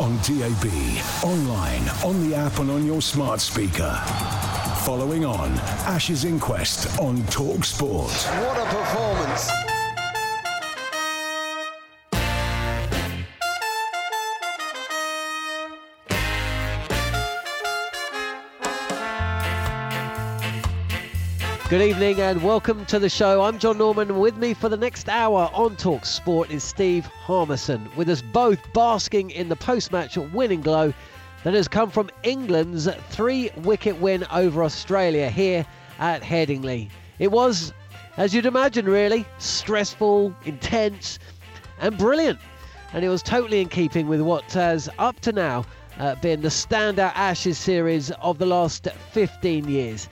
On DAB, online, on the app, and on your smart speaker. Following on Ashes Inquest on Talk Sport. What a performance. Good evening and welcome to the show. I'm Jon Norman. With me for the next hour on Talk Sport is Steve Harmison, with us both basking in the post match winning glow that has come from England's three wicket win over Australia here at Headingley. It was, as you'd imagine, really stressful, intense, and brilliant. And it was totally in keeping with what has, up to now, uh, been the standout Ashes series of the last 15 years.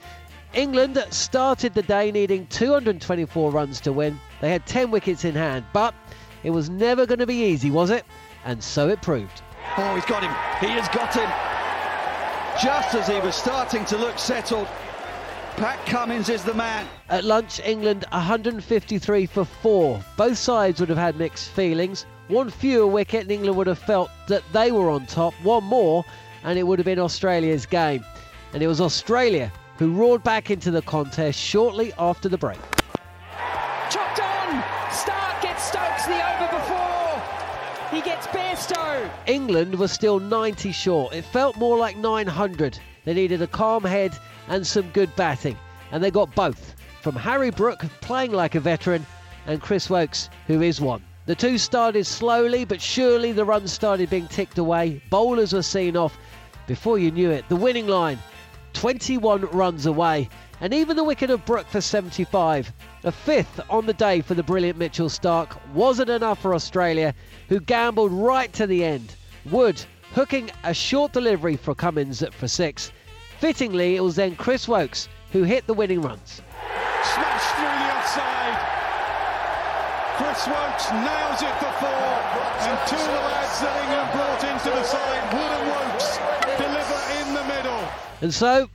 England started the day needing 224 runs to win. They had 10 wickets in hand, but it was never going to be easy, was it? And so it proved. Oh, he's got him. He has got him. Just as he was starting to look settled, Pat Cummins is the man. At lunch, England 153 for four. Both sides would have had mixed feelings. One fewer wicket, and England would have felt that they were on top. One more, and it would have been Australia's game. And it was Australia who roared back into the contest shortly after the break. Chopped on! Starc gets Stokes the over before. He gets Bairstow. England was still 90 short. It felt more like 900. They needed a calm head and some good batting, and they got both from Harry Brook, playing like a veteran, and Chris Woakes, who is one. The two started slowly, but surely the runs started being ticked away. Bowlers were seen off. Before you knew it, the winning line 21 runs away, and even the wicket of Brook for 75, a fifth on the day for the brilliant Mitchell Starc, wasn't enough for Australia, who gambled right to the end. Wood hooking a short delivery for Cummins for six. Fittingly, it was then Chris Woakes who hit the winning runs. Through the offside. Chris Woakes nails it for four, and two of the lads that England brought into the side, Wood and Woakes, And so,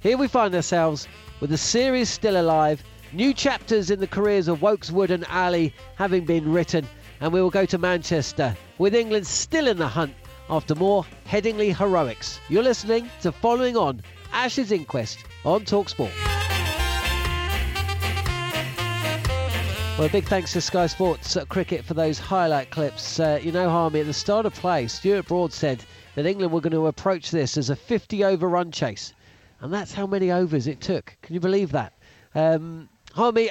here we find ourselves with the series still alive, new chapters in the careers of Woakes, Wood and Ali having been written, and we will go to Manchester with England still in the hunt after more Headingley heroics. You're listening to Following On Ashes Inquest on Talksport. Well, big thanks to Sky Sports Cricket for those highlight clips. Uh, you know, Harmy, at the start of play, Stuart Broad said that England were going to approach this as a 50 over run chase. And that's how many overs it took. Can you believe that? Um, Harmy,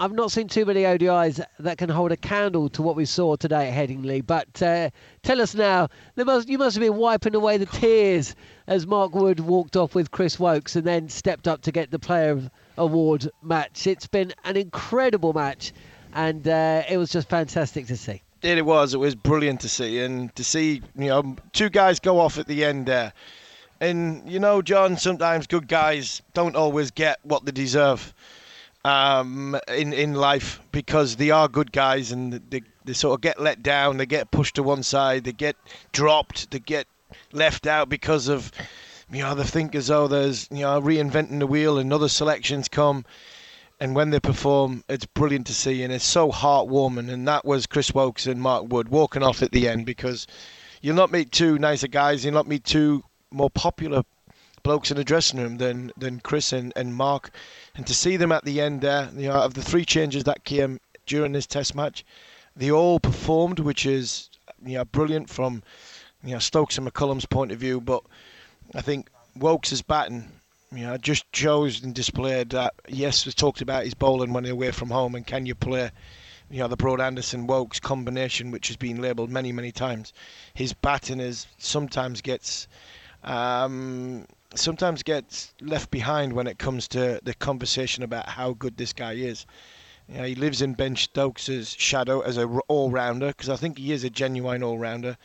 I've not seen too many ODIs that can hold a candle to what we saw today at Headingley. But uh, tell us now, must, you must have been wiping away the tears as Mark Wood walked off with Chris Woakes and then stepped up to get the Player Award match. It's been an incredible match, and uh, it was just fantastic to see. It was. It was brilliant to see, and to see you know two guys go off at the end there. And you know, Jon, sometimes good guys don't always get what they deserve um, in in life because they are good guys and they, They sort of get let down. They get pushed to one side. They get dropped. They get left out because of you know they think as though there's you know reinventing the wheel and other selections come. And when they perform, it's brilliant to see, and it's so heartwarming. And that was Chris Woakes and Mark Wood walking off at the end because you'll not meet two nicer guys. You'll not meet two more popular blokes in the dressing room than than Chris and, and Mark. And to see them at the end there, you know, of the three changes that came during this Test match, they all performed, which is you know brilliant from you know Stokes and McCullum's point of view. But I think Woakes' batting, you know, just shows and displayed that yes, we talked about his bowling when he's away from home, and can you play, you know, the Broad Anderson Woakes combination, which has been labelled many many times. His batting is sometimes gets. Um, sometimes gets left behind when it comes to the conversation about how good this guy is. You know, he lives in Ben Stokes' shadow as a all-rounder because I think he is a genuine all-rounder.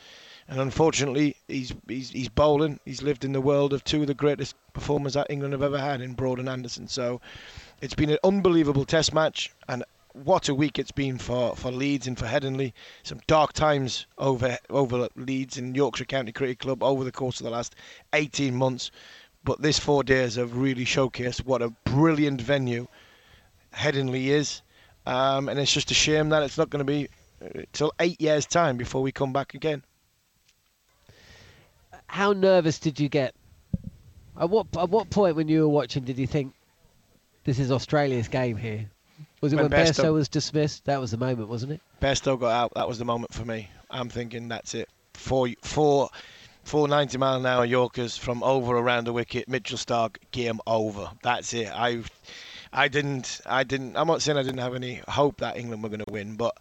And unfortunately, he's, he's he's bowling. He's lived in the world of two of the greatest performers that England have ever had in Broad and Anderson. So it's been an unbelievable Test match, and what a week it's been for, for Leeds and for Headingley. Some dark times over over Leeds and Yorkshire County Cricket Club over the course of the last 18 months. But this four days have really showcased what a brilliant venue Headingley is. Um, and it's just a shame that it's not going to be till eight years' time before we come back again. How nervous did you get? At what at what point when you were watching did you think this is Australia's game here? Was it when, when Bairstow was dismissed? That was the moment, wasn't it? Bairstow got out. That was the moment for me. I'm thinking that's it. Four four four ninety mile an hour Yorkers from over around the wicket. Mitchell Starc game over. That's it. I I didn't I didn't. I'm not saying I didn't have any hope that England were going to win, but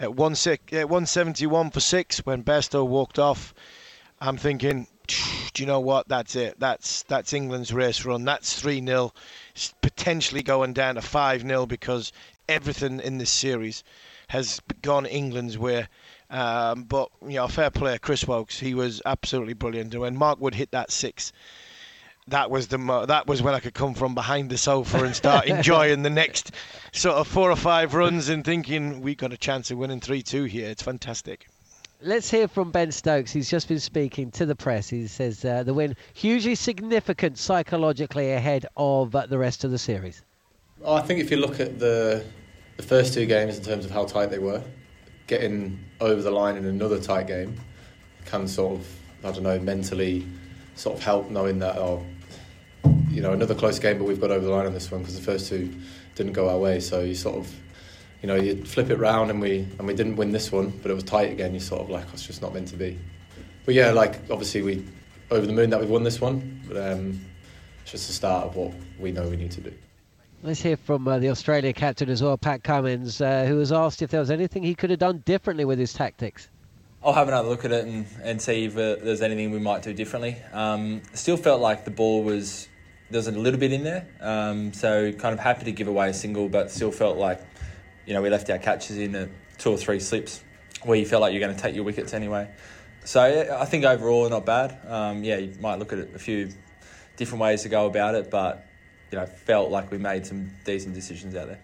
at one six at 171 for six when Bairstow walked off, I'm thinking do you know what? That's it. That's that's England's race run. That's 3 0, potentially going down to 5 0 because everything in this series has gone England's way. Um, but, you know, fair play, Chris Woakes. He was absolutely brilliant. And when Mark Wood hit that six, that was the mo- that was when I could come from behind the sofa and start enjoying the next sort of four or five runs and thinking we got a chance of winning three two here. It's fantastic. Let's hear from Ben Stokes. He's just been speaking to the press. He says uh, the win hugely significant psychologically ahead of uh, the rest of the series. I think if you look at the the first two games in terms of how tight they were, getting over the line in another tight game can sort of I don't know mentally sort of help knowing that oh you know another close game but we've got over the line on this one because the first two didn't go our way so you sort of you know, you flip it round and we and we didn't win this one, but it was tight again. You sort of like, oh, it's just not meant to be. But yeah, like obviously we over the moon that we've won this one, but um, it's just the start of what we know we need to do. Let's hear from uh, the Australia captain as well, Pat Cummins, uh, who was asked if there was anything he could have done differently with his tactics. I'll have another look at it and, and see if uh, there's anything we might do differently. Um, still felt like the ball was there was a little bit in there, um, so kind of happy to give away a single, but still felt like you know, we left our catches in two or three slips where you felt like you're going to take your wickets anyway. So I think overall not bad. Um, yeah, you might look at it a few different ways to go about it, but you know, felt like we made some decent decisions out there.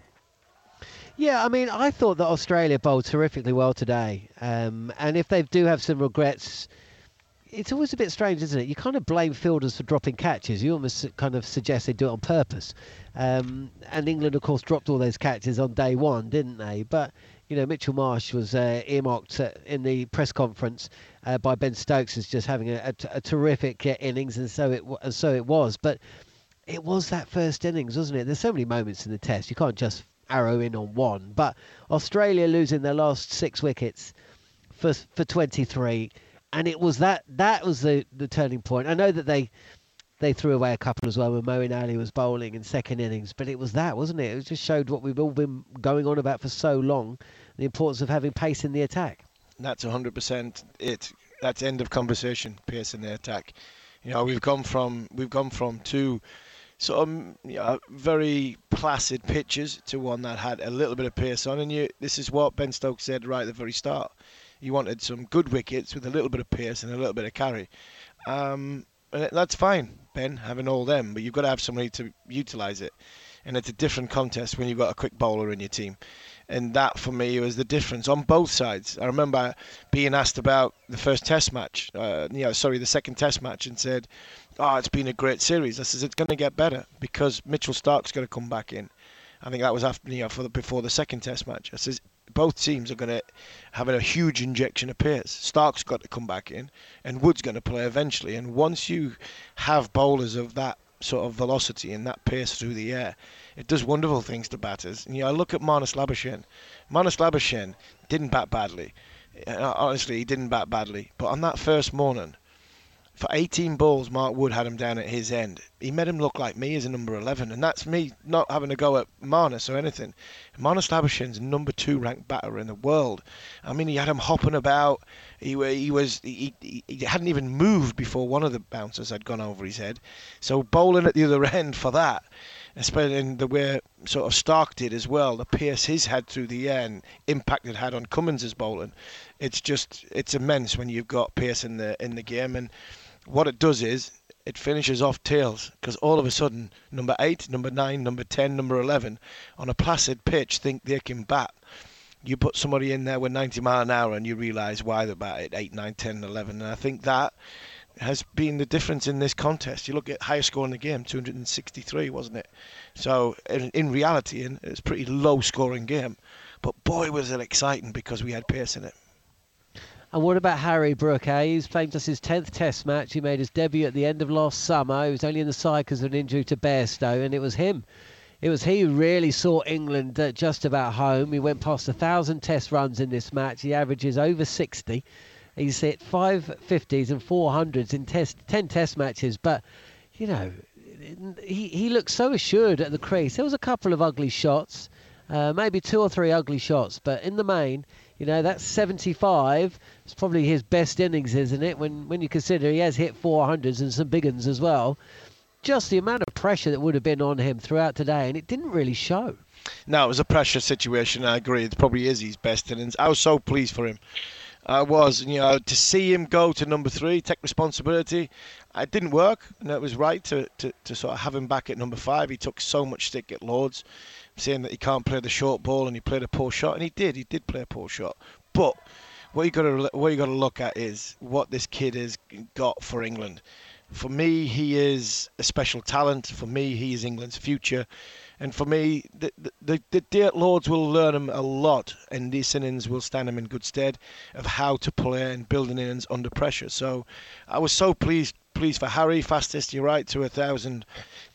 Yeah, I mean, I thought that Australia bowled terrifically well today, um, and if they do have some regrets, it's always a bit strange, isn't it? You kind of blame fielders for dropping catches. You almost kind of suggest they do it on purpose. Um, and England, of course, dropped all those catches on day one, didn't they? But you know, Mitchell Marsh was uh, earmarked uh, in the press conference uh, by Ben Stokes as just having a, a, a terrific uh, innings, and so it and so it was. But it was that first innings, wasn't it? There's so many moments in the Test. You can't just arrow in on one. But Australia losing their last six wickets for for 23 and it was that that was the the turning point. I know that they they threw away a couple as well when Moeen Ali was bowling in second innings, but it was that, wasn't it? It just showed what we've all been going on about for so long, the importance of having pace in the attack. That's 100% it. That's end of conversation. Pace in the attack. You know, we've gone from we've gone from two sort of you know, very placid pitches to one that had a little bit of pace on, and you, this is what Ben Stokes said right at the very start you wanted some good wickets with a little bit of pace and a little bit of carry. Um, and that's fine, Ben, having all them, but you've got to have somebody to utilise it. And it's a different contest when you've got a quick bowler in your team. And that for me was the difference on both sides. I remember being asked about the first Test match, uh, you know, sorry, the second Test match, and said, "Oh, it's been a great series." I says it's going to get better because Mitchell Starc's going to come back in. I think that was after you know for the, before the second Test match. I says both teams are going to have a huge injection of pace. Starc's got to come back in, and Wood's going to play eventually. And once you have bowlers of that sort of velocity and that pace through the air, it does wonderful things to batters. And, you know, I look at Marnus Labuschagne. Marnus Labuschagne didn't bat badly. Uh, honestly, he didn't bat badly. But on that first morning, for 18 balls, Mark Wood had him down at his end. He made him look like me as a number 11, and that's me not having to go at Marnus or anything. Marnus Labuschagne's number two ranked batter in the world. I mean, he had him hopping about. He, he was he, he, he hadn't even moved before one of the bouncers had gone over his head. So bowling at the other end for that especially in the way sort of Starc did as well, the pace he's had through the air and impact it had on Cummins' bowling. It's just it's immense when you've got pace in the in the game, and what it does is it finishes off tails because all of a sudden number eight, number nine, number ten, number eleven on a placid pitch think they can bat. You put somebody in there with 90 mile an hour and you realise why they're bat at 8, 9, 10, 11. And I think that has been the difference in this contest. You look at highest score in the game, 263, wasn't it? So in, in reality, it's a pretty low scoring game. But boy, was it exciting because we had pace in it. And what about Harry Brook? Eh? He's playing just his 10th Test match. He made his debut at the end of last summer. He was only in the side because of an injury to Bairstow, and it was him. It was he who really saw England uh, just about home. He went past a thousand Test runs in this match. He averages over 60. He's hit five 50s and 400s in test, 10 Test matches, but you know, he, he looked so assured at the crease. There was a couple of ugly shots, uh, maybe two or three ugly shots, but in the main, you know, that's 75. It's probably his best innings, isn't it? When when you consider he has hit 400s and some big ones as well. Just the amount of pressure that would have been on him throughout today, and it didn't really show. No, it was a pressure situation. I agree. It probably is his best innings. I was so pleased for him. I was, you know, to see him go to number three, take responsibility. It didn't work, and it was right to, to, to sort of have him back at number five. He took so much stick at Lords saying that he can't play the short ball and he played a poor shot, and he did. He did play a poor shot. But what you got to what you got to look at is what this kid has got for England. For me, he is a special talent. For me, he is England's future. And for me, the, the, the Dirt Lords will learn him a lot, and these innings will stand him in good stead of how to play and build an innings under pressure. So I was so pleased pleased for Harry, fastest, you're right, to a thousand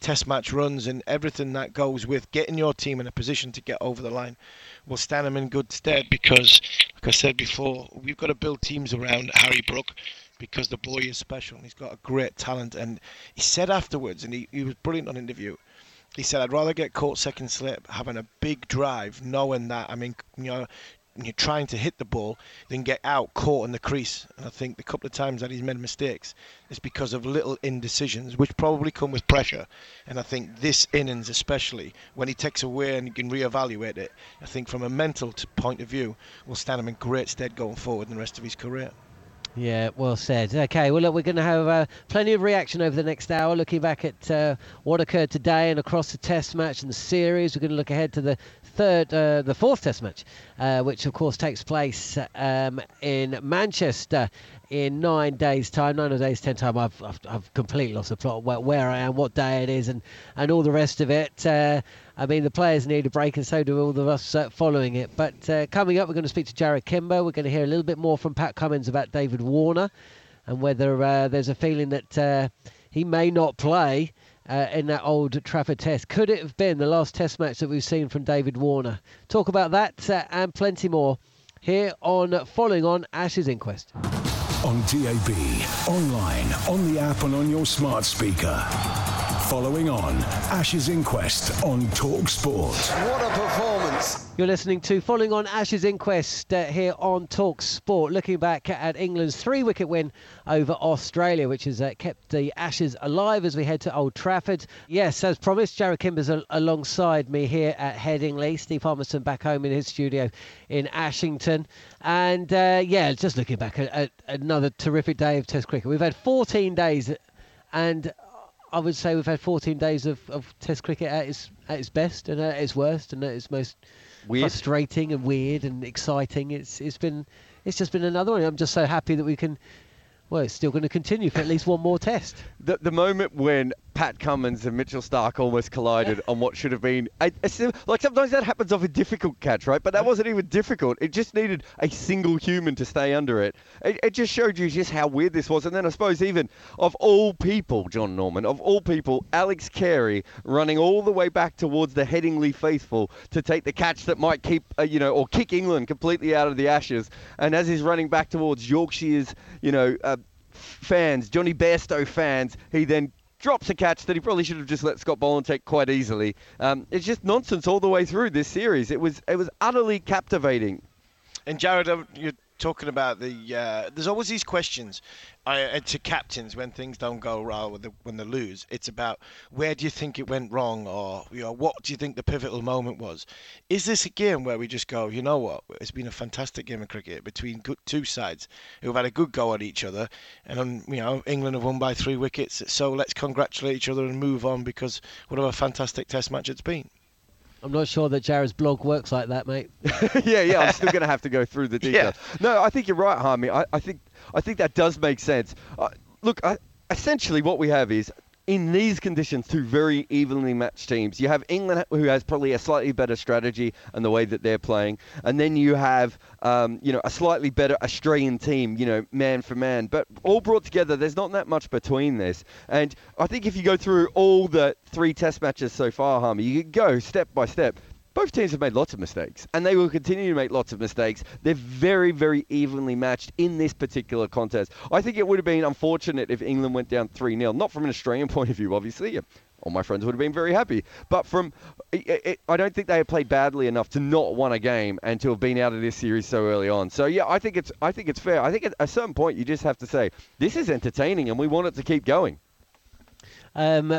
test match runs and everything that goes with getting your team in a position to get over the line will stand him in good stead because, like I said before, we've got to build teams around Harry Brook because the boy is special and he's got a great talent. And he said afterwards, and he, he was brilliant on interview, he said, I'd rather get caught second slip having a big drive, knowing that, I mean, you know, you're trying to hit the ball than get out caught in the crease. And I think the couple of times that he's made mistakes is because of little indecisions, which probably come with pressure. And I think this innings, especially when he takes away and can reevaluate it, I think from a mental point of view, will stand him in great stead going forward in the rest of his career. Yeah, well said. Okay, well, look, we're going to have uh, plenty of reaction over the next hour, looking back at uh, what occurred today and across the Test match and the series. We're going to look ahead to the third, uh, the fourth Test match, uh, which of course takes place um, in Manchester in nine days' time, nine days, ten time. I've, I've, I've completely lost the plot where, where, I am, what day it is, and, and all the rest of it. Uh, I mean, the players need a break, and so do all of us uh, following it. But uh, coming up, we're going to speak to Jarrod Kimber. We're going to hear a little bit more from Pat Cummins about David Warner and whether uh, there's a feeling that he may not play uh, in that old Trafford test. Could it have been the last test match that we've seen from David Warner? Talk about that uh, and plenty more here on Following On Ashes Inquest. On DAB, online, on the app, and on your smart speaker. Following on Ashes Inquest on Talk Sport. What a performance! You're listening to Following on Ashes Inquest uh, here on Talk Sport, looking back at England's three wicket win over Australia, which has uh, kept the Ashes alive as we head to Old Trafford. Yes, as promised, Jarrod Kimber's a- alongside me here at Headingley. Steve Harmison back home in his studio in Ashington. And uh, yeah, just looking back at, at another terrific day of Test cricket. We've had 14 days and I would say we've had 14 days of, of Test cricket at its at its best and at its worst and at its most Weird. frustrating and weird and exciting. It's it's been it's just been another one. I'm just so happy that we can. Well, it's still going to continue for at least one more test. The, the moment when Pat Cummins and Mitchell Starc almost collided on what should have been a, a like sometimes that happens off a difficult catch, right? But that wasn't even difficult. It just needed a single human to stay under it. It, it just showed you just how weird this was. And then I suppose even of all people, Jon Norman, of all people, Alex Carey running all the way back towards the Headingley faithful to take the catch that might keep uh, you know or kick England completely out of the Ashes. And as he's running back towards Yorkshire's you know. Uh, fans, Jonny Bairstow fans, he then drops a catch that he probably should have just let Scott Boland take quite easily. Um, it's just nonsense all the way through this series. It was it was utterly captivating. And Jarrod, uh, you're talking about the. Uh, there's always these questions uh, to captains when things don't go well when they, when they lose. It's about where do you think it went wrong, or you know what do you think the pivotal moment was? Is this a game where we just go, you know what? It's been a fantastic game of cricket between good, two sides who've had a good go at each other, and um, you know England have won by three wickets. So let's congratulate each other and move on because what a fantastic Test match it's been. I'm not sure that Jarrod's blog works like that, mate. yeah, yeah, I'm still going to have to go through the details. Yeah. No, I think you're right, Harmy. I, I think I think that does make sense. Uh, look, I, essentially what we have is in these conditions, two very evenly matched teams. You have England, who has probably a slightly better strategy and the way that they're playing, and then you have, um, you know, a slightly better Australian team, you know, man for man. But all brought together, there's not that much between this. And I think if you go through all the three Test matches so far, Harmy, you go step by step both teams have made lots of mistakes, and they will continue to make lots of mistakes. They're very, very evenly matched in this particular contest. I think it would have been unfortunate if England went down 3 0, not from an Australian point of view, obviously. All my friends would have been very happy. But from, it, it, I don't think they have played badly enough to not won a game and to have been out of this series so early on. So yeah, I think it's, I think it's fair. I think at a certain point you just have to say this is entertaining and we want it to keep going. Um,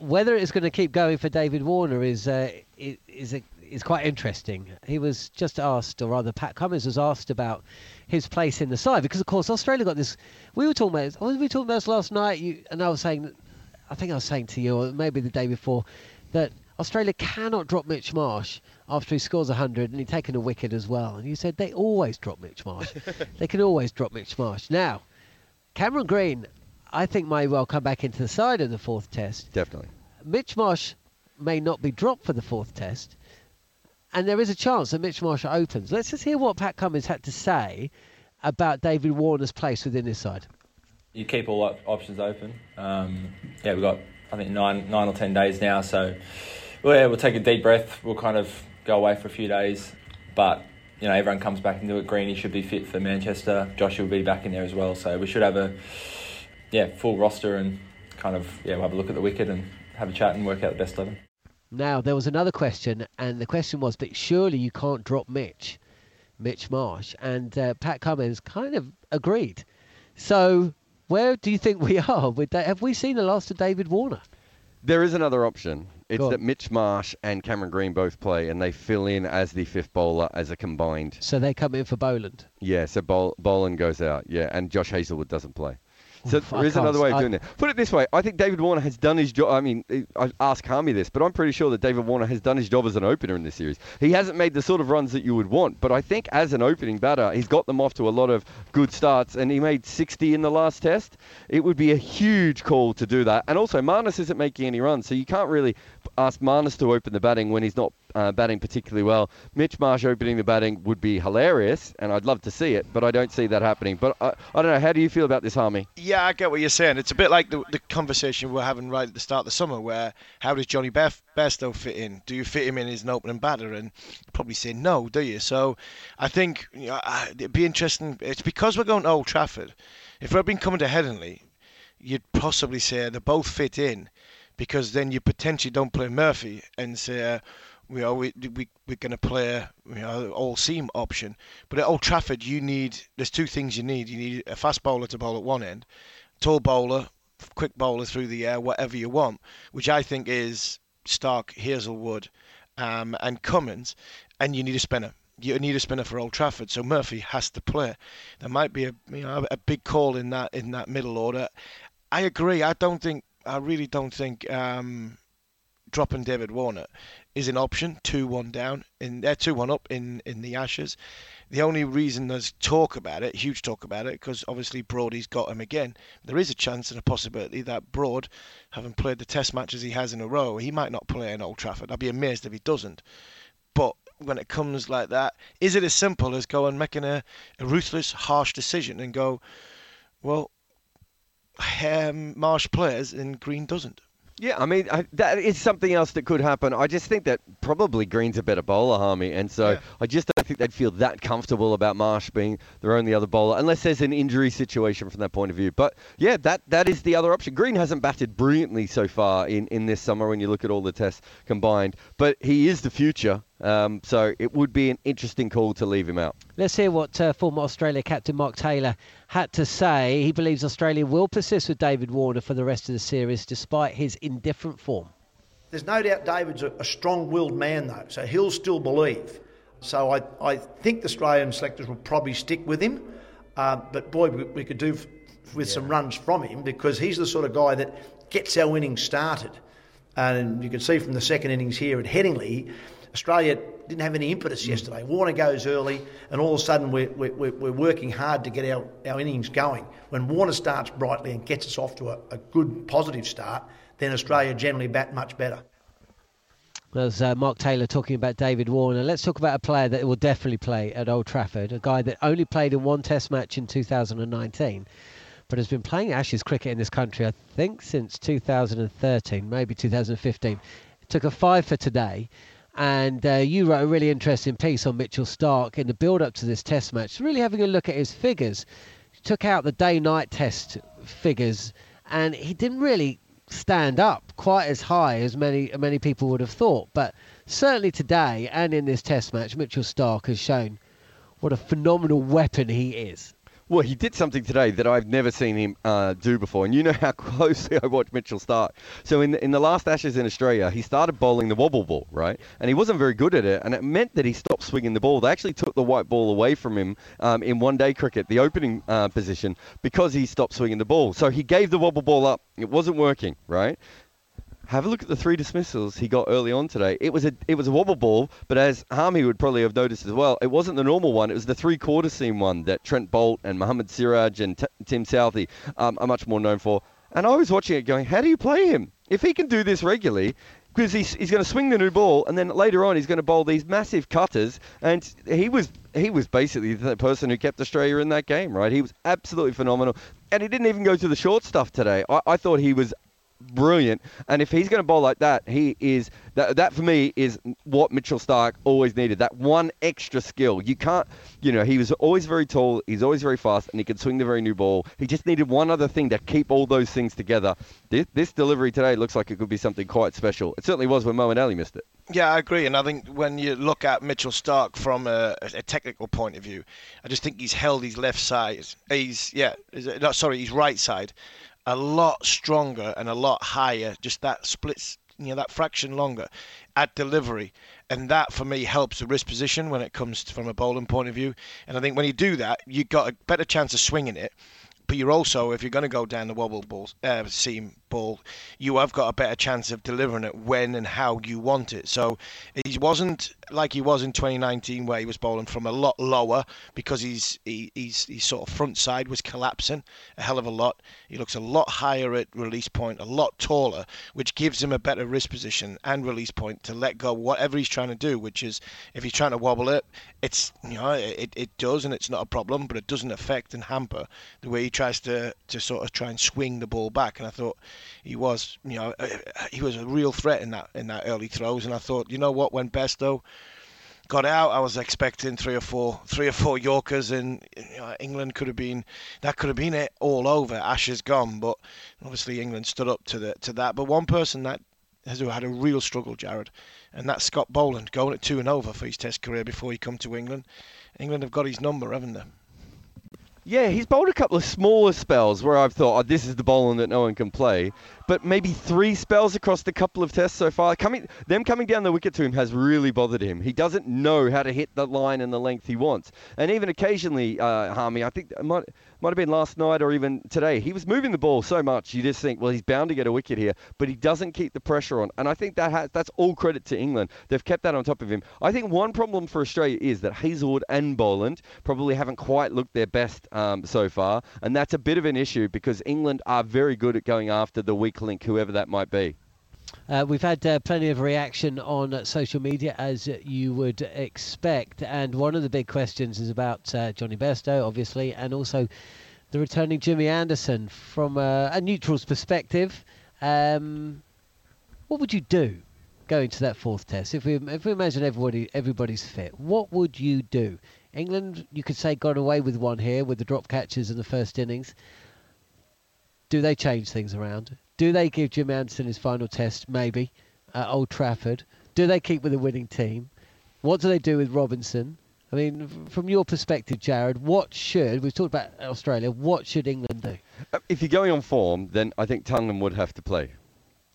whether it's going to keep going for David Warner is uh, is a is quite interesting. He was just asked, or rather, Pat Cummins was asked about his place in the side because, of course, Australia got this. We were talking about. Was we talking about this last night? You, and I was saying, I think I was saying to you, or maybe the day before, that Australia cannot drop Mitch Marsh after he scores 100 and he's taken a wicket as well. And you said they always drop Mitch Marsh. they can always drop Mitch Marsh. Now, Cameron Green, I think, may well come back into the side in the fourth test. Definitely. Mitch Marsh may not be dropped for the fourth test, and there is a chance that Mitch Marsh opens. Let's just hear what Pat Cummins had to say about David Warner's place within this side. You keep all options open. Um, yeah, we've got I think nine nine or ten days now, so well, yeah, we'll take a deep breath. We'll kind of go away for a few days, but you know everyone comes back into it. Greeny should be fit for Manchester. Josh will be back in there as well, so we should have a yeah full roster and kind of yeah we'll have a look at the wicket and have a chat and work out the best eleven. Now, there was another question, and the question was, but surely you can't drop Mitch, Mitch Marsh. And uh, Pat Cummins kind of agreed. So, where do you think we are? Have we seen the last of David Warner? There is another option. It's that Mitch Marsh and Cameron Green both play, and they fill in as the fifth bowler as a combined. So they come in for Boland. Yeah, so Bol- Boland goes out. Yeah, and Josh Hazlewood doesn't play. So there is another way of doing it. Put it this way: I think David Warner has done his job. I mean, I ask Harmy this, but I'm pretty sure that David Warner has done his job as an opener in this series. He hasn't made the sort of runs that you would want, but I think as an opening batter, he's got them off to a lot of good starts, and he made 60 in the last test. It would be a huge call to do that, and also Marnus isn't making any runs, so you can't really ask Marnus to open the batting when he's not uh, batting particularly well. Mitch Marsh opening the batting would be hilarious, and I'd love to see it, but I don't see that happening. But I, I don't know. How do you feel about this, Harmy? Yeah, I get what you're saying. It's a bit like the, the conversation we're having right at the start of the summer, where how does Johnny Bef- Bairstow fit in? Do you fit him in as an opening batter? And probably say no, do you? So I think you know, it'd be interesting. It's because we're going to Old Trafford. If we'd been coming to Headingley, you'd possibly say they both fit in because then you potentially don't play Murphy and say, uh, you know, we, we, we're going to play you know, all seam option. But at Old Trafford, you need, there's two things you need. You need a fast bowler to bowl at one end, tall bowler, quick bowler through the air, whatever you want, which I think is Starc, Hazlewood, um, and Cummins, and you need a spinner. You need a spinner for Old Trafford, so Murphy has to play. There might be a you know a big call in that in that middle order. I agree. I don't think I really don't think um, dropping David Warner is an option. Two one down in they're two one up in in the Ashes. The only reason there's talk about it, huge talk about it, because obviously Brody's got him again. There is a chance and a possibility that Broad, having played the Test matches he has in a row, he might not play in Old Trafford. I'd be amazed if he doesn't. But when it comes like that, is it as simple as going making a, a ruthless, harsh decision and go, well, um, Marsh plays and Green doesn't? Yeah, I mean I, that is something else that could happen. I just think that probably Green's a better bowler, Harmy, and so yeah. I just don't think they'd feel that comfortable about Marsh being their only other bowler, unless there's an injury situation from that point of view. But yeah, that that is the other option. Green hasn't batted brilliantly so far in, in this summer when you look at all the tests combined, but he is the future. Um, so it would be an interesting call to leave him out. Let's hear what uh, former Australia captain Mark Taylor had to say. He believes Australia will persist with David Warner for the rest of the series despite his indifferent form. There's no doubt David's a, a strong willed man, though, so he'll still believe. So I, I think the Australian selectors will probably stick with him. Uh, but boy, we, we could do f- with yeah. some runs from him because he's the sort of guy that gets our innings started. And you can see from the second innings here at Headingley, Australia didn't have any impetus yesterday. Warner goes early, and all of a sudden we're, we're, we're working hard to get our, our innings going. When Warner starts brightly and gets us off to a, a good, positive start, then Australia generally bat much better. There's uh, Mark Taylor talking about David Warner. Let's talk about a player that will definitely play at Old Trafford, a guy that only played in one Test match in 2019, but has been playing Ashes cricket in this country, I think, since 2013, maybe 2015. Took a five for today and uh, you wrote a really interesting piece on Mitchell Starc in the build up to this test match, really having a look at his figures. He took out the day night test figures, and he didn't really stand up quite as high as many many people would have thought. But certainly today and in this test match, Mitchell Starc has shown what a phenomenal weapon he is. Well, he did something today that I've never seen him uh, do before, and you know how closely I watch Mitchell Starc. So in the, in the last Ashes in Australia, he started bowling the wobble ball, right? And he wasn't very good at it, and it meant that he stopped swinging the ball. They actually took the white ball away from him um, in one-day cricket, the opening uh, position, because he stopped swinging the ball. So he gave the wobble ball up. It wasn't working, right? Have a look at the three dismissals he got early on today. It was a it was a wobble ball, but as Harmy would probably have noticed as well, it wasn't the normal one. It was the three quarter seam one that Trent Boult and Mohammad Siraj and T- Tim Southee um, are much more known for. And I was watching it going, how do you play him? If he can do this regularly, because he's, he's going to swing the new ball, and then later on he's going to bowl these massive cutters. And he was he was basically the person who kept Australia in that game, right? He was absolutely phenomenal, and he didn't even go to the short stuff today. I, I thought he was brilliant. And if he's going to bowl like that, he is that. That for me is what Mitchell Starc always needed. That one extra skill. You can't, you know, he was always very tall. He's always very fast, and he could swing the very new ball. He just needed one other thing to keep all those things together. This, this delivery today looks like it could be something quite special. It certainly was when Moeen Ali missed it. Yeah, I agree. And I think when you look at Mitchell Starc from a, a, technical point of view, I just think he's held his left side. He's yeah, not sorry, his right side a lot stronger and a lot higher, just that splits, you know, that fraction longer at delivery. And that for me helps the wrist position when it comes to, from a bowling point of view. And I think when you do that, you've got a better chance of swinging it but you're also, if you're going to go down the wobble ball, uh, seam ball, you have got a better chance of delivering it when and how you want it. So he wasn't like he was in 2019, where he was bowling from a lot lower because he's he, he's his sort of front side was collapsing a hell of a lot. He looks a lot higher at release point, a lot taller, which gives him a better wrist position and release point to let go whatever he's trying to do. Which is, if he's trying to wobble it, it's you know it, it does and it's not a problem, but it doesn't affect and hamper the way he tries to to sort of try and swing the ball back. And I thought he was, you know, uh, he was a real threat in that in that early throws. And I thought, you know what, when Bairstow got out, I was expecting three or four three or four Yorkers, and you know, England could have been that could have been it all over. Ashes gone, but obviously England stood up to the to that. But one person that has had a real struggle, Jarrod, and that's Scott Boland going at two and over for his Test career before he come to England. England have got his number, haven't they? Yeah, he's bowled a couple of smaller spells where I've thought, oh, this is the bowling that no one can play. But maybe three spells across the couple of tests so far. Coming, them coming down the wicket to him has really bothered him. He doesn't know how to hit the line and the length he wants. And even occasionally, uh, Harmy, I think might might have been last night or even today. He was moving the ball so much, you just think, well, he's bound to get a wicket here, but he doesn't keep the pressure on. And I think that has, that's all credit to England. They've kept that on top of him. I think one problem for Australia is that Hazlewood and Boland probably haven't quite looked their best um, so far, and that's a bit of an issue because England are very good at going after the weak link, whoever that might be. Uh, we've had uh, plenty of reaction on social media, as you would expect. And one of the big questions is about uh, Jonny Bairstow, obviously, and also the returning Jimmy Anderson. From uh, a neutral's perspective, um, what would you do going to that fourth test? If we if we imagine everybody everybody's fit, what would you do? England, you could say, got away with one here with the drop catches in the first innings. Do they change things around? Do they give Jim Anderson his final test, maybe, at Old Trafford? Do they keep with a winning team? What do they do with Robinson? I mean, from your perspective, Jarrod, what should, we've talked about Australia, what should England do? Uh, if you're going on form, then I think Tungman would have to play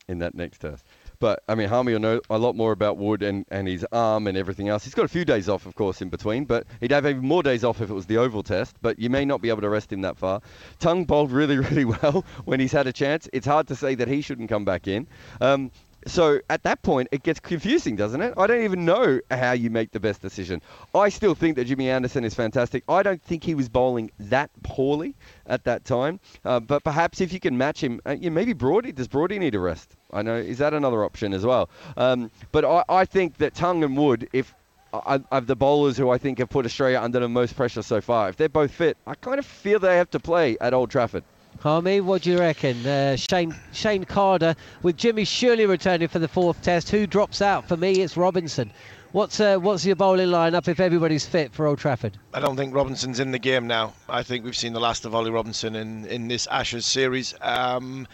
in that next test. But I mean, Harmy will know a lot more about Wood and, and his arm and everything else. He's got a few days off, of course, in between, but he'd have even more days off if it was the oval test. But you may not be able to rest him that far. Tongue bowled really, really well when he's had a chance. It's hard to say that he shouldn't come back in. Um, so at that point, it gets confusing, doesn't it? I don't even know how you make the best decision. I still think that Jimmy Anderson is fantastic. I don't think he was bowling that poorly at that time, uh, but perhaps if you can match him, uh, maybe Brody. Does Brody need a rest? I know is that another option as well. Um, but I, I think that Tongue and Wood, if I, of the bowlers who I think have put Australia under the most pressure so far, if they're both fit, I kind of feel they have to play at Old Trafford. Harmy, what do you reckon? Uh, Shane Shane Carter with Jimmy Shirley returning for the fourth test. Who drops out? For me, it's Robinson. What's uh, what's your bowling lineup if everybody's fit for Old Trafford? I don't think Robinson's in the game now. I think we've seen the last of Ollie Robinson in, in this Ashes series. Um,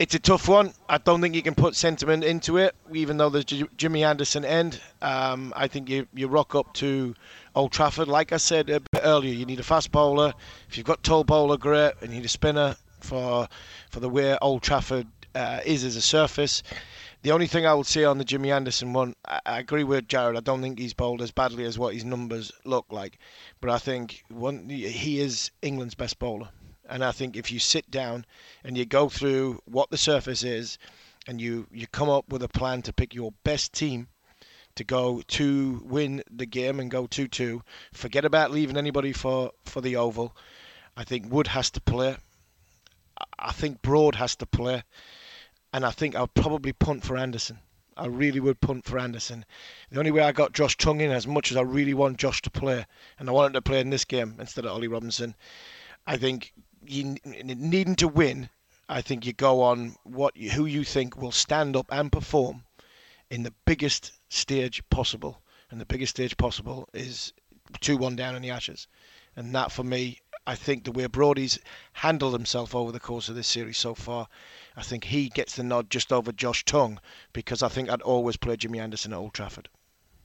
it's a tough one. I don't think you can put sentiment into it, even though there's J- Jimmy Anderson end. Um, I think you, you rock up to Old Trafford. Like I said a bit earlier, you need a fast bowler. If you've got tall bowler, great. And you need a spinner for for the way Old Trafford uh, is as a surface. The only thing I would say on the Jimmy Anderson one, I, I, agree with Jarrod. I don't think he's bowled as badly as what his numbers look like, but I think one, he is England's best bowler. And I think if you sit down and you go through what the surface is, and you you come up with a plan to pick your best team to go to win the game and go 2-2. Forget about leaving anybody for, for the oval. I think Wood has to play. I think Broad has to play. And I think I'll probably punt for Anderson. I really would punt for Anderson. The only way I got Josh Tongue in, as much as I really want Josh to play, and I want him to play in this game instead of Ollie Robinson, I think you needing to win. I think you go on what who you think will stand up and perform in the biggest stage possible, and the biggest stage possible is two-one down in the Ashes, and that for me, I think the way Brody's handled himself over the course of this series so far, I think he gets the nod just over Josh Tongue because I think I'd always play Jimmy Anderson at Old Trafford.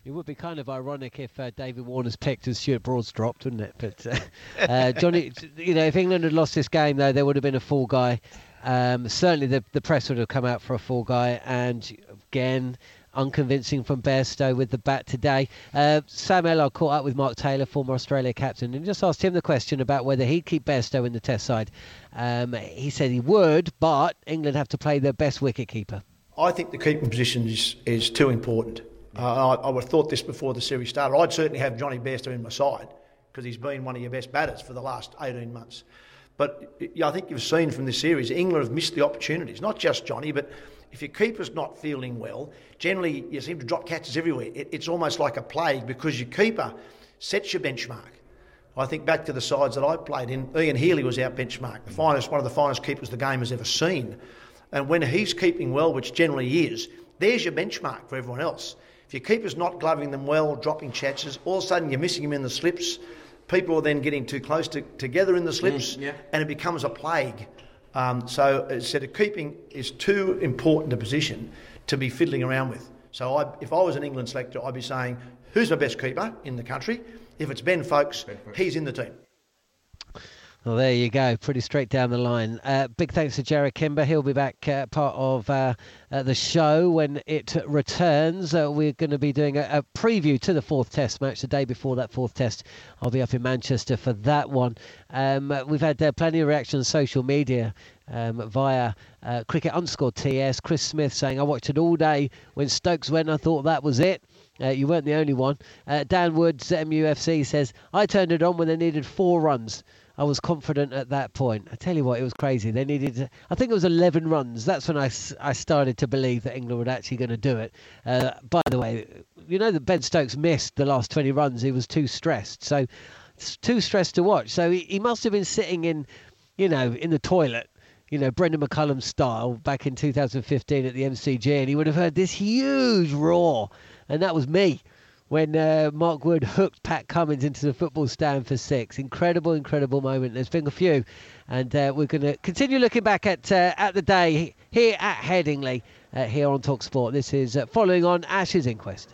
It would be kind of ironic if uh, David Warner's picked and Stuart Broad's dropped, wouldn't it? But uh, uh, Johnny, you know, if England had lost this game, though, there would have been a full guy. Um, certainly, the the press would have come out for a full guy, and again, unconvincing from Bairstow with the bat today. Uh, Sam Ellard caught up with Mark Taylor, former Australia captain, and just asked him the question about whether he'd keep Bairstow in the Test side. Um, he said he would, but England have to play their best wicket keeper. I think the keeping position is, is too important. Uh, I, I, would have thought this before the series started. I'd certainly have Jonny Bairstow in my side because he's been one of your best batters for the last 18 months. But I think you've seen from this series, England have missed the opportunities. Not just Jonny, but if your keeper's not feeling well, generally you seem to drop catches everywhere. It, it's almost like a plague because your keeper sets your benchmark. I think back to the sides that I played in, Ian Healy was our benchmark, the finest, one of the finest keepers the game has ever seen. And when he's keeping well, which generally is, there's your benchmark for everyone else. Your keeper's not gloving them well, dropping catches, all of a sudden you're missing him in the slips. People are then getting too close to, together in the slips, mm, yeah. and it becomes a plague. Um, so instead of keeping is too important a position to be fiddling around with. So I, if I was an England selector, I'd be saying, who's my best keeper in the country? If it's Ben Foakes, ben Foakes. he's in the team. Well, there you go. Pretty straight down the line. Uh, big thanks to Jarrod Kimber. He'll be back uh, part of uh, uh the show when it returns. Uh, we're going to be doing a, a, preview to the fourth test match the day before that fourth test. I'll be up in Manchester for that one. Um, we've had uh, plenty of reaction on social media um, via cricket underscore TS. Chris Smith saying, I watched it all day. When Stokes went, I thought that was it. Uh, you weren't the only one. Uh, Dan Woods, MUFC, says, I turned it on when they needed four runs. I was confident at that point. I tell you what, it was crazy. They needed, I think it was 11 runs. That's when I, I started to believe that England were actually going to do it. Uh, by the way, you know that Ben Stokes missed the last 20 runs. He was too stressed. So, too stressed to watch. So he, he must have been sitting in, you know, in the toilet you know, Brendon McCullum style back in 2015 at the MCG, and he would have heard this huge roar, and that was me when uh, Mark Wood hooked Pat Cummins into the football stand for six. Incredible, incredible moment. There's been a few, and uh, we're going to continue looking back at uh, at the day here at Headingley uh, here on Talk Sport. This is uh, following on Ashes inquest.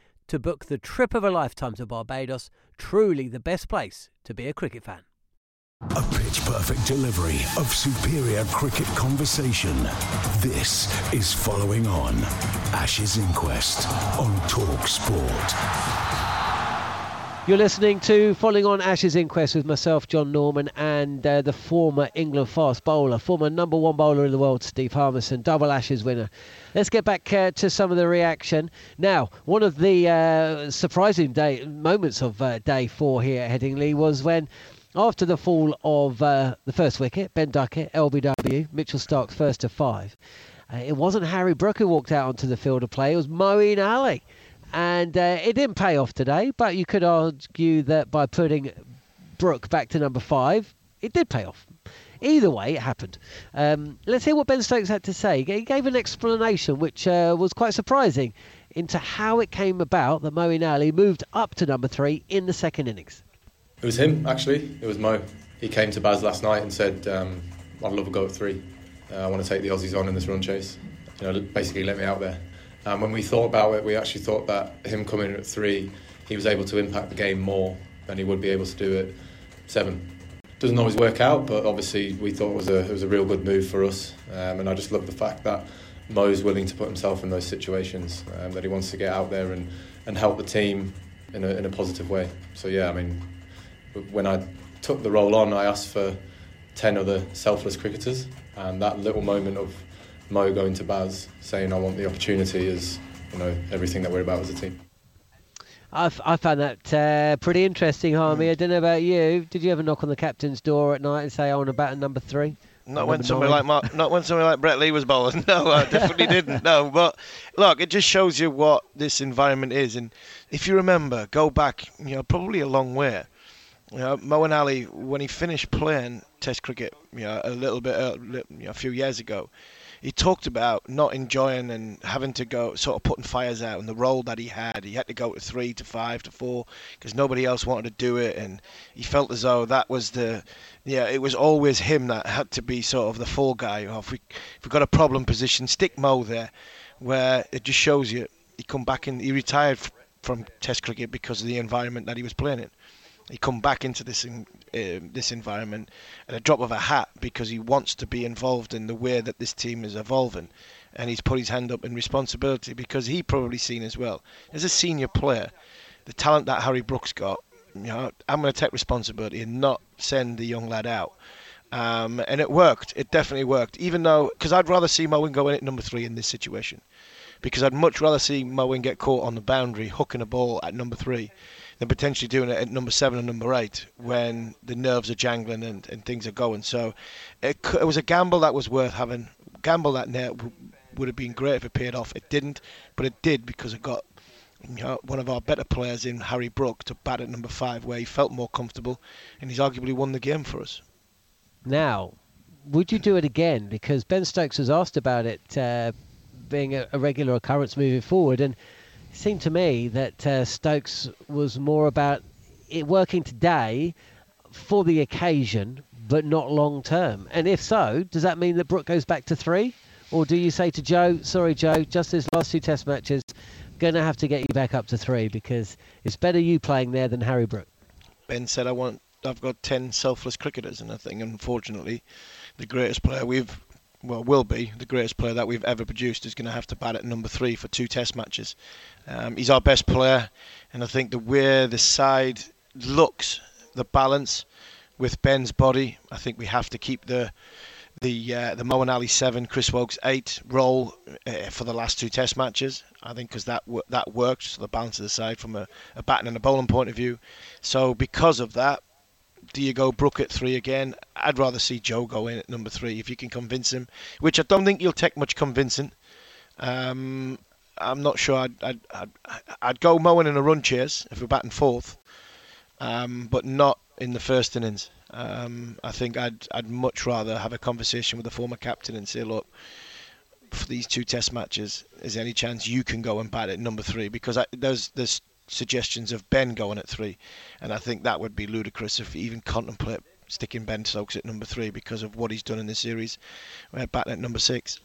to book the trip of a lifetime to Barbados. Truly the best place to be a cricket fan. A pitch perfect delivery of superior cricket conversation. This is following on Ashes Inquest on Talk Sport. You're listening to Following on Ashes Inquest with myself, Jon Norman, and uh, the former England fast bowler, former number one bowler in the world, Steve Harmison, double Ashes winner. Let's get back uh, to some of the reaction. Now, one of the uh, surprising day moments of uh, day four here at Headingley was when after the fall of uh, the first wicket, Ben Duckett, LBW, Mitchell Starc's first to five, uh, it wasn't Harry Brook who walked out onto the field of play, it was Moeen Ali and uh, it didn't pay off today. But you could argue that by putting Brook back to number five, it did pay off. Either way, it happened. Um, let's hear what Ben Stokes had to say. He gave an explanation which uh, was quite surprising into how it came about that Moeen Ali moved up to number three in the second innings. It was him, actually. It was Mo. He came to Baz last night and said, um, I'd love a go at three. Uh, I want to take the Aussies on in this run chase. You know, basically let me out there. And when we thought about it, we actually thought that him coming in at three, he was able to impact the game more than he would be able to do at seven. Doesn't always work out, but obviously we thought it was a, it was a real good move for us. Um, and I just love the fact that Mo's willing to put himself in those situations, um, that he wants to get out there and, and help the team in a, in a positive way. So, yeah, I mean, when I took the role on, I asked for 10 other selfless cricketers. And that little moment of Mo going to Baz saying I want the opportunity is you know everything that we're about as a team. I've, I found that uh, pretty interesting, Harmy. I don't know about you. Did you ever knock on the captain's door at night and say I want a bat at number three? Not when somebody like Mark, not when somebody like Brett Lee was bowling. No, I definitely didn't. No, but look, it just shows you what this environment is. And if you remember, go back, you know, probably a long way. You know, Moeen Ali, when he finished playing Test cricket, you know, a little bit, uh, you know, a few years ago, he talked about not enjoying and having to go sort of putting fires out and the role that he had. He had to go to three, to five, to four because nobody else wanted to do it, and he felt as though that was the yeah, it was always him that had to be sort of the fall guy. Or if we if we got a problem position, stick Mo there, where it just shows you he come back and he retired from Test cricket because of the environment that he was playing in he come back into this in, uh, this environment at a drop of a hat because he wants to be involved in the way that this team is evolving, and he's put his hand up in responsibility because he probably seen as well as a senior player the talent that Harry Brook's got. You know, I'm going to take responsibility and not send the young lad out. Um, and it worked. It definitely worked. Even though, because I'd rather see Moeen go in at number three in this situation, because I'd much rather see Moeen get caught on the boundary hooking a ball at number three than potentially doing it at number seven and number eight when the nerves are jangling and, and things are going. So it, it was a gamble that was worth having. Gamble that net would have been great if it paid off. It didn't, but it did because it got you know, one of our better players in Harry Brook to bat at number five, where he felt more comfortable, and he's arguably won the game for us. Now, would you do it again? Because Ben Stokes was asked about it uh, being a, a regular occurrence moving forward, and seemed to me that uh, Stokes was more about it working today for the occasion, but not long term. And if so, does that mean that Brook goes back to three? Or do you say to Joe, sorry, Joe, just these last two test matches, going to have to get you back up to three because it's better you playing there than Harry Brook? Ben said, I want, I've got 10 selfless cricketers, and I think, unfortunately, the greatest player we've well, will be the greatest player that we've ever produced, is going to have to bat at number three for two Test matches. Um, he's our best player, and I think the way the side looks, the balance with Ben's body, I think we have to keep the the uh, the Moeen Ali seven, Chris Woakes eight role uh, for the last two Test matches. I think because that that worked, so the balance of the side from a, a batting and a bowling point of view. So because of that, do you go Brook at three again? I'd rather see Joe go in at number three if you can convince him, which I don't think you'll take much convincing. Um, I'm not sure. I'd, I'd, I'd, I'd, go Moeen in a run chase if we're batting fourth, um, but not in the first innings. Um, I think I'd, I'd much rather have a conversation with the former captain and say, look, for these two test matches, is there any chance you can go and bat at number three? Because I, there's there's suggestions of Ben going at three, and I think that would be ludicrous if even contemplate sticking Ben Stokes at number three because of what he's done in the series. We're batting at number six.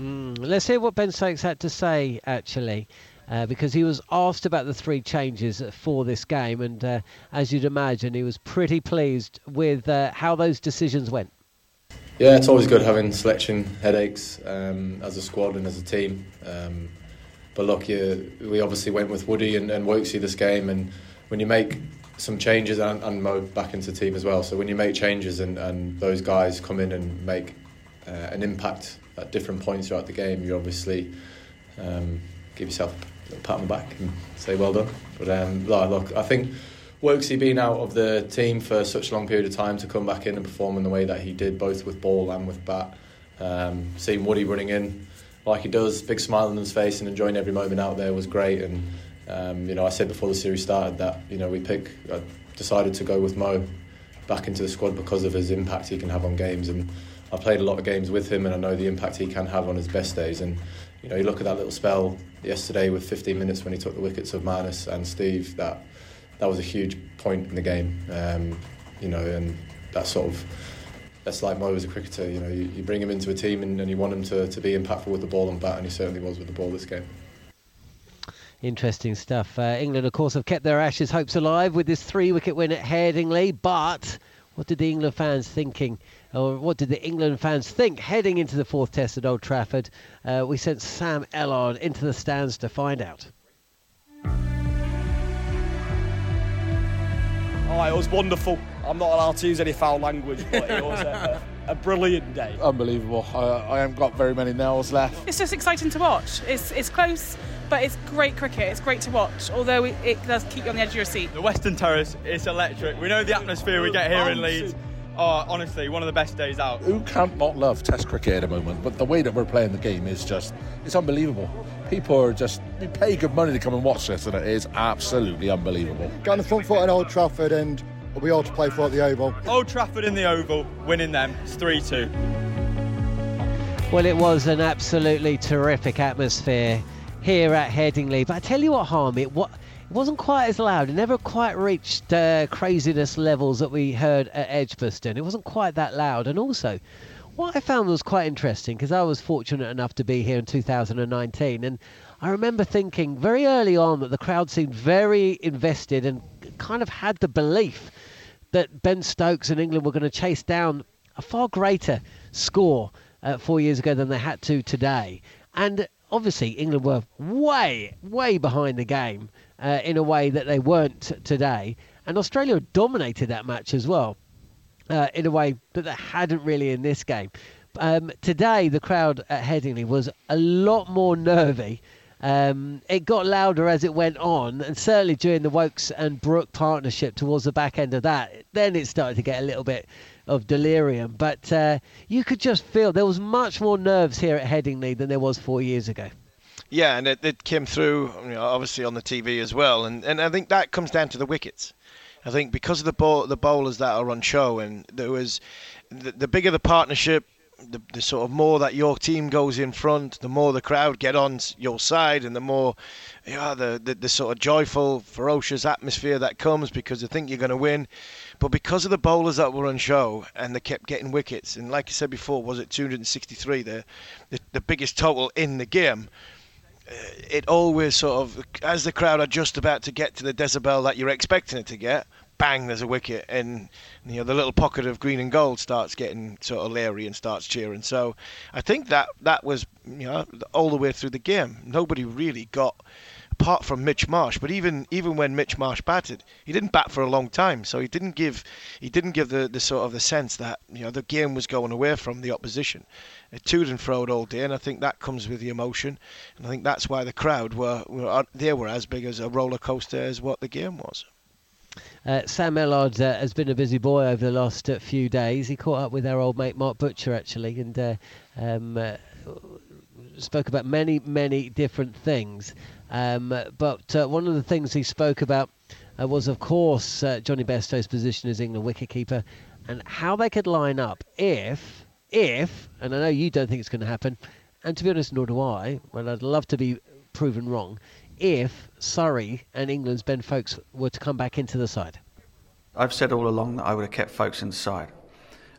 Mm, let's hear what Ben Stokes had to say actually. Uh, because he was asked about the three changes for this game, and uh, as you'd imagine, he was pretty pleased with uh, how those decisions went. Yeah, it's always good having selection headaches um, as a squad and as a team. Um, but look, you, we obviously went with Woody and, and Woakesy this game, and when you make some changes and, and Mo back into the team as well. So when you make changes and, and those guys come in and make uh, an impact at different points throughout the game, you obviously um, give yourself a pat on the back and say well done. But um, look, I think Woakesy being out of the team for such a long period of time to come back in and perform in the way that he did, both with ball and with bat, um, seeing Woody running in like he does, big smile on his face and enjoying every moment out there was great. And um, you know, I said before the series started that you know we pick. I decided to go with Mo back into the squad because of his impact he can have on games. And I played a lot of games with him, and I know the impact he can have on his best days. And you know, you look at that little spell yesterday with 15 minutes when he took the wickets of Marnus and Steve. That that was a huge point in the game. Um, you know, and that sort of that's like Mo as a cricketer. You know, you, you bring him into a team and, and you want him to, to be impactful with the ball and bat, and he certainly was with the ball this game. Interesting stuff. Uh, England, of course, have kept their Ashes hopes alive with this three-wicket win at Headingley. But what did the England fans thinking, or what did the England fans think heading into the fourth Test at Old Trafford? Uh, we sent Sam Ellard into the stands to find out. Oh, it was wonderful. I'm not allowed to use any foul language, but it was a, a, a brilliant day. Unbelievable. I, I haven't got very many nails left. It's just exciting to watch. It's, it's close, but it's great cricket. It's great to watch, although it does keep you on the edge of your seat. The Western Terrace is electric. We know the atmosphere we get here in Leeds. Oh, honestly, one of the best days out. Who can't not love Test cricket at the moment? But the way that we're playing the game is just, it's unbelievable. People are just, we pay good money to come and watch this, and it is absolutely unbelievable. Go on the front foot at Old Trafford, and we'll be all to play for at the Oval. Old Trafford in the Oval, winning them. It's 3 2. Well, it was an absolutely terrific atmosphere here at Headingley. But I tell you what, Harm, it, what, it wasn't quite as loud. It never quite reached uh, craziness levels that we heard at Edgbaston. It wasn't quite that loud. And also, what I found was quite interesting because I was fortunate enough to be here in 2019. And I remember thinking very early on that the crowd seemed very invested and kind of had the belief that Ben Stokes and England were going to chase down a far greater score uh, four years ago than they had to today. And obviously, England were way, way behind the game uh, in a way that they weren't today. And Australia dominated that match as well uh, in a way that they hadn't really in this game. Um, today, the crowd at Headingley was a lot more nervy. Um, it got louder as it went on, and certainly during the Woakes and Brook partnership towards the back end of that, then it started to get a little bit of delirium. But uh, you could just feel there was much more nerves here at Headingley than there was four years ago. Yeah, and it, it came through, you know, obviously on the TV as well, and and I think that comes down to the wickets. I think because of the bowl, the bowlers that are on show, and there was the, the bigger the partnership, the, the sort of more that your team goes in front, the more the crowd get on your side, and the more yeah, the, the the sort of joyful, ferocious atmosphere that comes because they think you're going to win. But because of the bowlers that were on show and they kept getting wickets, and like I said before, was it 263, the the, the biggest total in the game uh, it always sort of, as the crowd are just about to get to the decibel that you're expecting it to get, bang, there's a wicket, and you know the little pocket of green and gold starts getting sort of leery and starts cheering. So I think that that was you know all the way through the game. Nobody really got apart from Mitch Marsh. But even even when Mitch Marsh batted, he didn't bat for a long time, so he didn't give he didn't give the, the sort of the sense that you know the game was going away from the opposition. It toed and froed all day, and I think that comes with the emotion, and I think that's why the crowd were, were they were as big as a roller coaster as what the game was. Uh, Sam Ellard uh, has been a busy boy over the last uh, few days. He caught up with our old mate Mark Butcher actually, and uh, um, uh, spoke about many, many different things. Um, but uh, one of the things he spoke about was, of course, Jonny Bairstow's position as England wicketkeeper and how they could line up if, if, and I know you don't think it's going to happen, and to be honest, nor do I. Well, I'd love to be proven wrong if Surrey and England's Ben Foakes were to come back into the side? I've said all along that I would have kept Foakes in the side.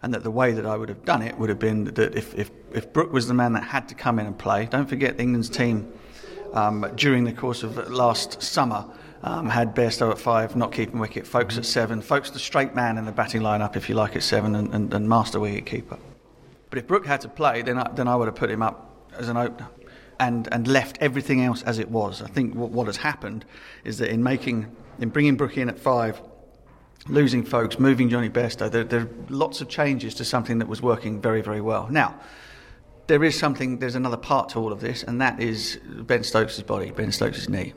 And that the way that I would have done it would have been that if, if, if Brook was the man that had to come in and play, don't forget England's team um, during the course of last summer um, had Bairstow at five, not keeping wicket, Foakes at seven, Foakes the straight man in the batting lineup, if you like, at seven, and, and, and master wicket keeper. But if Brook had to play, then I, then I would have put him up as an opener and, and left everything else as it was. I think what, what has happened is that in making, in bringing Brook in at five, losing Foakes, moving Jonny Bairstow, there, there are lots of changes to something that was working very, very well. Now, there is something, there's another part to all of this, and that is Ben Stokes' body, Ben Stokes' knee.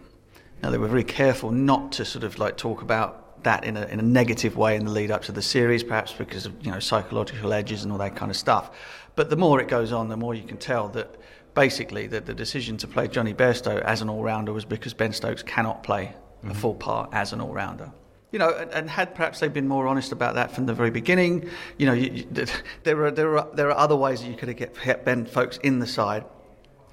Now, they were very careful not to sort of like talk about that in a, in a negative way in the lead up to the series, perhaps because of you know psychological edges and all that kind of stuff. But the more it goes on, the more you can tell that basically the, the decision to play Jonny Bairstow as an all-rounder was because Ben Stokes cannot play mm-hmm. a full part as an all-rounder. You know, and, and, had perhaps they been more honest about that from the very beginning, you know, you, you, there are there are there are other ways that you could have kept Ben Foakes in the side,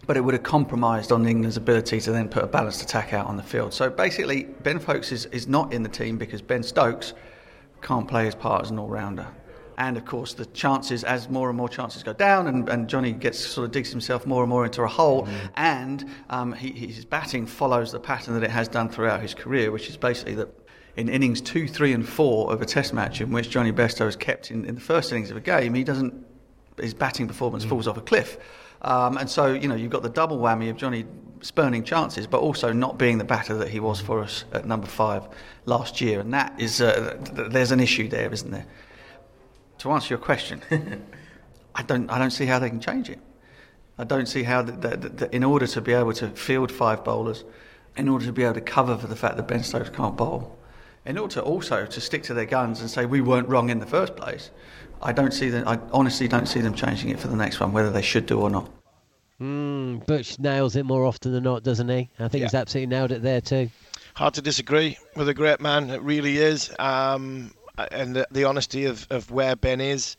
but it would have compromised on England's ability to then put a balanced attack out on the field. So basically, Ben Foakes is, is not in the team because Ben Stokes can't play his part as an all-rounder and of course the chances as more and more chances go down and, and Jonny gets sort of digs himself more and more into a hole mm. and um, he, his batting follows the pattern that it has done throughout his career which is basically that in innings two, three and four of a test match in which Jonny Bairstow is kept in, in the first innings of a game he doesn't his batting performance mm. falls off a cliff um, and so you know you've got the double whammy of Jonny spurning chances, but also not being the batter that he was for us at number five last year, and that is uh, th- there's an issue there, isn't there? To answer your question, I don't, I don't see how they can change it. I don't see how, that, that, that in order to be able to field five bowlers, in order to be able to cover for the fact that Ben Stokes can't bowl, in order to also to stick to their guns and say we weren't wrong in the first place, I don't see them. I honestly don't see them changing it for the next one, whether they should do or not. Mm, Butch nails it more often than not, doesn't he? I think Yeah. he's absolutely nailed it there too. Hard to disagree with a great man. It really is. Um, and the, the honesty of, of where Ben is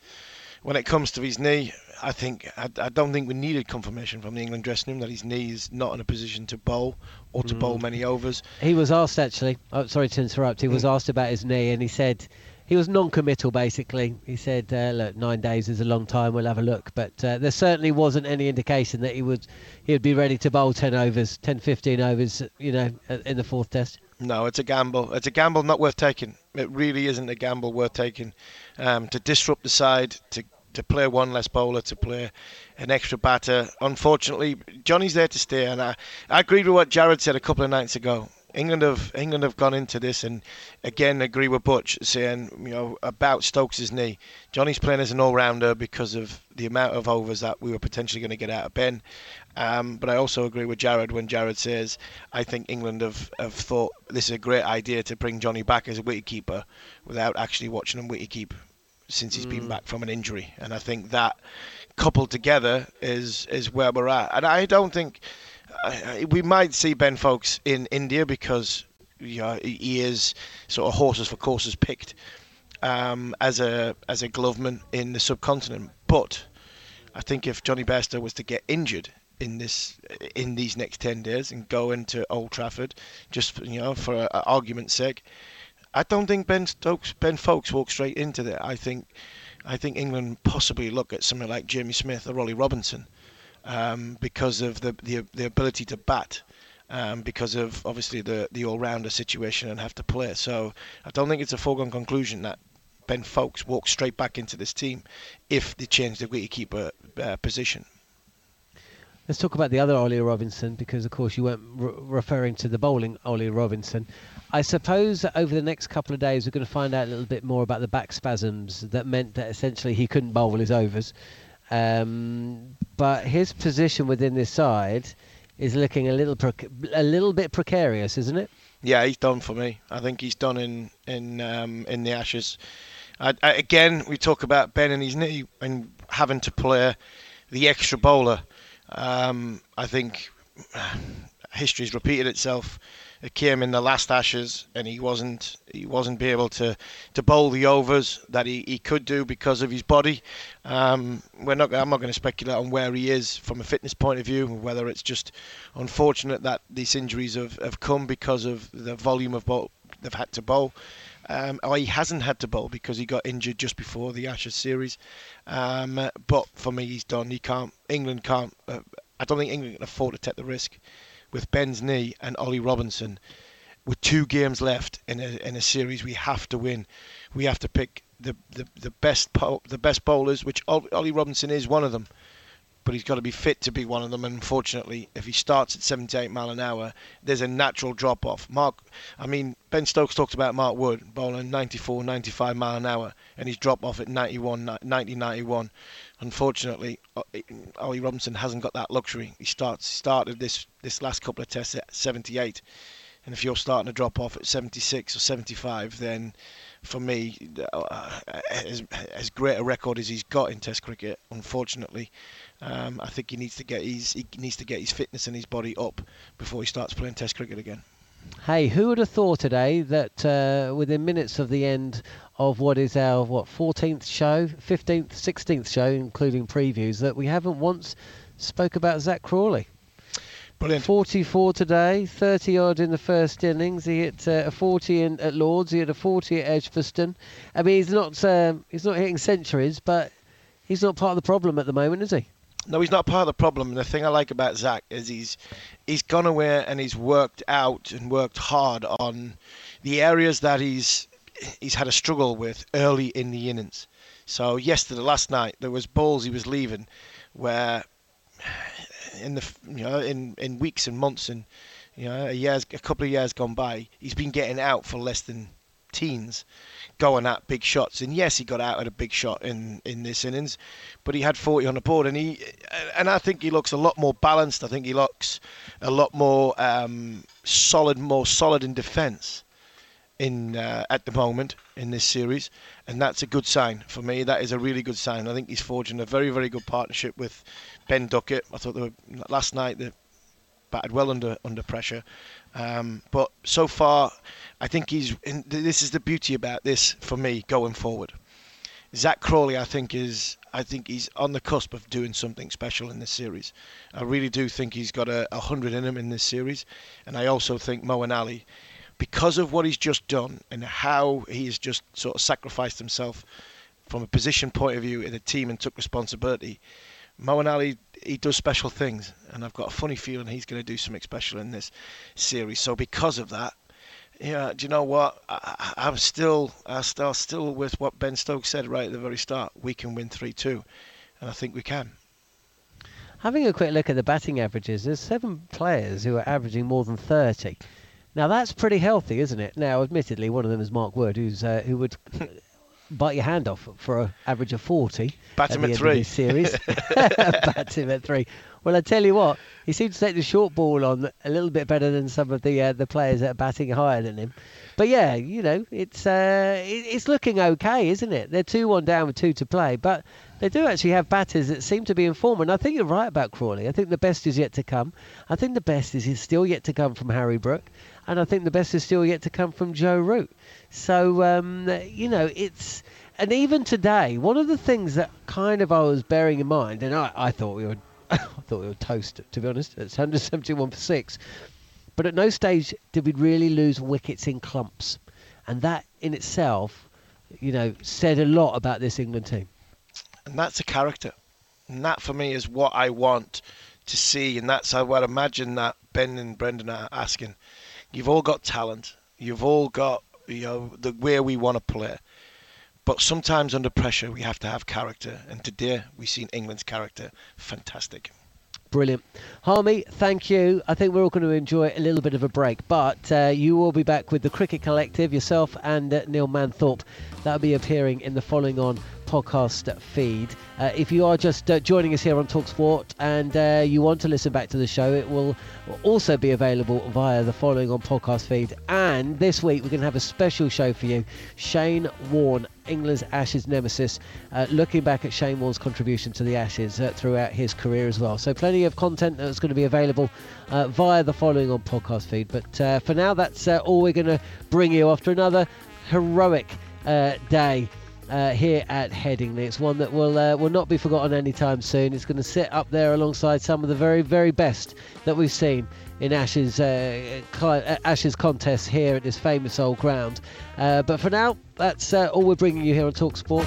when it comes to his knee, I think I, I don't think we needed confirmation from the England dressing room that his knee is not in a position to bowl or to bowl Mm. many overs. He was asked actually. Oh, sorry to interrupt. He was Mm. asked about his knee, and he said he was non-committal. Basically, he said, uh, "Look, nine days is a long time. We'll have a look." But uh, there certainly wasn't any indication that he would he would be ready to bowl 10 overs, 10, 15 overs. You know, uh, in the fourth test. No, it's a gamble. It's a gamble not worth taking. It really isn't a gamble worth taking. Um, to disrupt the side, to to play one less bowler, to play an extra batter. Unfortunately, Jonny's there to stay, and I, I agreed with what Jarrod said a couple of nights ago. England have England have gone into this and again agree with Butch saying you know about Stokes' knee. Jonny's playing as an all-rounder because of the amount of overs that we were potentially going to get out of Ben. Um, but I also agree with Jarrod when Jarrod says I think England have, have thought this is a great idea to bring Johnny back as a wicketkeeper without actually watching him wicketkeep since he's been Mm. back from an injury. And I think that coupled together is is where we're at. And I don't think I- we might see Ben Foakes in India because you know, he is sort of horses for courses picked um, as a as a gloveman in the subcontinent. But I think if Jonny Bairstow was to get injured in this in these next ten days and go into Old Trafford, just you know for a, a argument's sake, I don't think Ben Stokes Ben Foakes walks straight into that. I think I think England possibly look at something like Jamie Smith or Ollie Robinson um, because of the, the the ability to bat. Um, because of obviously the the all-rounder situation and have to play. So I don't think it's a foregone conclusion that Ben Foakes walks straight back into this team if they change the wicketkeeper uh, position. Let's talk about the other Ollie Robinson because, of course, you weren't re- referring to the bowling Ollie Robinson. I suppose over the next couple of days we're going to find out a little bit more about the back spasms that meant that essentially he couldn't bowl his overs. Um, but his position within this side is looking a little a little bit precarious, isn't it? Yeah, he's done for me. I think he's done in in um, in the Ashes. I, I, again, we talk about Ben and his knee and having to play the extra bowler. Um, I think history's repeated itself. It came in the last Ashes, and he wasn't he wasn't be able to, to bowl the overs that he, he could do because of his body. Um, we're not I'm not going to speculate on where he is from a fitness point of view, whether it's just unfortunate that these injuries have, have come because of the volume of bowl they've had to bowl. Um, or he hasn't had to bowl because he got injured just before the Ashes series. Um, but for me, he's done. He can't. England can't. Uh, I don't think England can afford to take the risk with Ben's knee and Ollie Robinson. With two games left in a in a series, we have to win. We have to pick the the, the best the best bowlers, which Ollie Robinson is one of them. But he's got to be fit to be one of them. And unfortunately, if he starts at 78 mile an hour, there's a natural drop off. Mark, I mean, Ben Stokes talked about Mark Wood bowling 94, 95 mile an hour, and he's dropped off at 91, 90, 91. Unfortunately, Ollie Robinson hasn't got that luxury. He starts started this this last couple of tests at 78, and if you're starting to drop off at 76 or 75, then for me, uh, as, as great a record as he's got in Test cricket, unfortunately, um, I think he needs to get his he needs to get his fitness and his body up before he starts playing Test cricket again. Hey, who would have thought today that uh, within minutes of the end of what is our what 14th show, 15th, 16th show, including previews, that we haven't once spoke about Zak Crawley. Brilliant. 44 today, 30 odd in the first innings. He hit uh, a 40 in, at Lords. He had a 40 at Edgbaston. I mean, he's not um, he's not hitting centuries, but he's not part of the problem at the moment, is he? No, he's not part of the problem. And the thing I like about Zak is he's he's gone away and he's worked out and worked hard on the areas that he's he's had a struggle with early in the innings. So yesterday, last night, there was balls he was leaving where in the you know in, in weeks and months and you know a years a couple of years gone by, he's been getting out for less than teens going at big shots and yes he got out at a big shot in in this innings but he had 40 on the board and he and I think he looks a lot more balanced I think he looks a lot more um, solid more solid in defense in uh, at the moment in this series, and that's a good sign for me. That is a really good sign. I think he's forging a very very good partnership with Ben Duckett. I thought they were, last night they batted well under under pressure, um, but so far I think he's. This is the beauty about this for me going forward. Zak Crawley, I think, is I think he's on the cusp of doing something special in this series. I really do think he's got a, a hundred in him in this series, and I also think Moeen Ali, because of what he's just done and how he's just sort of sacrificed himself from a position point of view in the team and took responsibility. Moeen Ali, he does special things, and I've got a funny feeling he's going to do something special in this series. So because of that, yeah, do you know what? I, am still, I still, still with what Ben Stokes said right at the very start. We can win three-two, and I think we can. Having a quick look at the batting averages, there's seven players who are averaging more than 30. Now that's pretty healthy, isn't it? Now, admittedly, one of them is Mark Wood, who's uh, who would bite your hand off for an average of 40. Bat him at, at three. series. Bat him at three. Well, I tell you what, he seems to take the short ball on a little bit better than some of the uh, the players that are batting higher than him. But yeah, you know, it's uh, it's looking okay, isn't it? They're two one down with two to play, but they do actually have batters that seem to be in form. And I think you're right about Crawley. I think the best is yet to come. I think the best is still yet to come from Harry Brook, and I think the best is still yet to come from Joe Root. So um, you know, it's and even today, one of the things that kind of I was bearing in mind, and I, I thought we were I thought we were toast, to be honest. It's 171 for six. But at no stage did we really lose wickets in clumps. And that in itself, you know, said a lot about this England team. And that's a character. And that for me is what I want to see. And that's how I imagine that Ben and Brendon are asking. You've all got talent. You've all got, you know, the where we want to play. But sometimes under pressure, we have to have character. And today, we've seen England's character. Fantastic. Brilliant. Harmy, thank you. I think we're all going to enjoy a little bit of a break, but uh, you will be back with the Cricket Collective, yourself and uh, Neil Manthorp. That'll be appearing in the following on podcast feed. Uh, if you are just uh, joining us here on Talksport and uh, you want to listen back to the show, it will also be available via the following on podcast feed. And this week, we're going to have a special show for you. Shane Warne, England's Ashes nemesis, uh, looking back at Shane Warne's contribution to the Ashes uh, throughout his career as well. So, plenty of content that's going to be available uh, via the following on podcast feed. But for now, that's all we're going to bring you after another heroic day uh, here at Headingley. It's one that will uh, will not be forgotten anytime soon. It's going to sit up there alongside some of the very very best that we've seen in Ashes uh, uh Ashes contests here at this famous old ground. Uh, but for now, that's uh, all we're bringing you here on Talk Sport.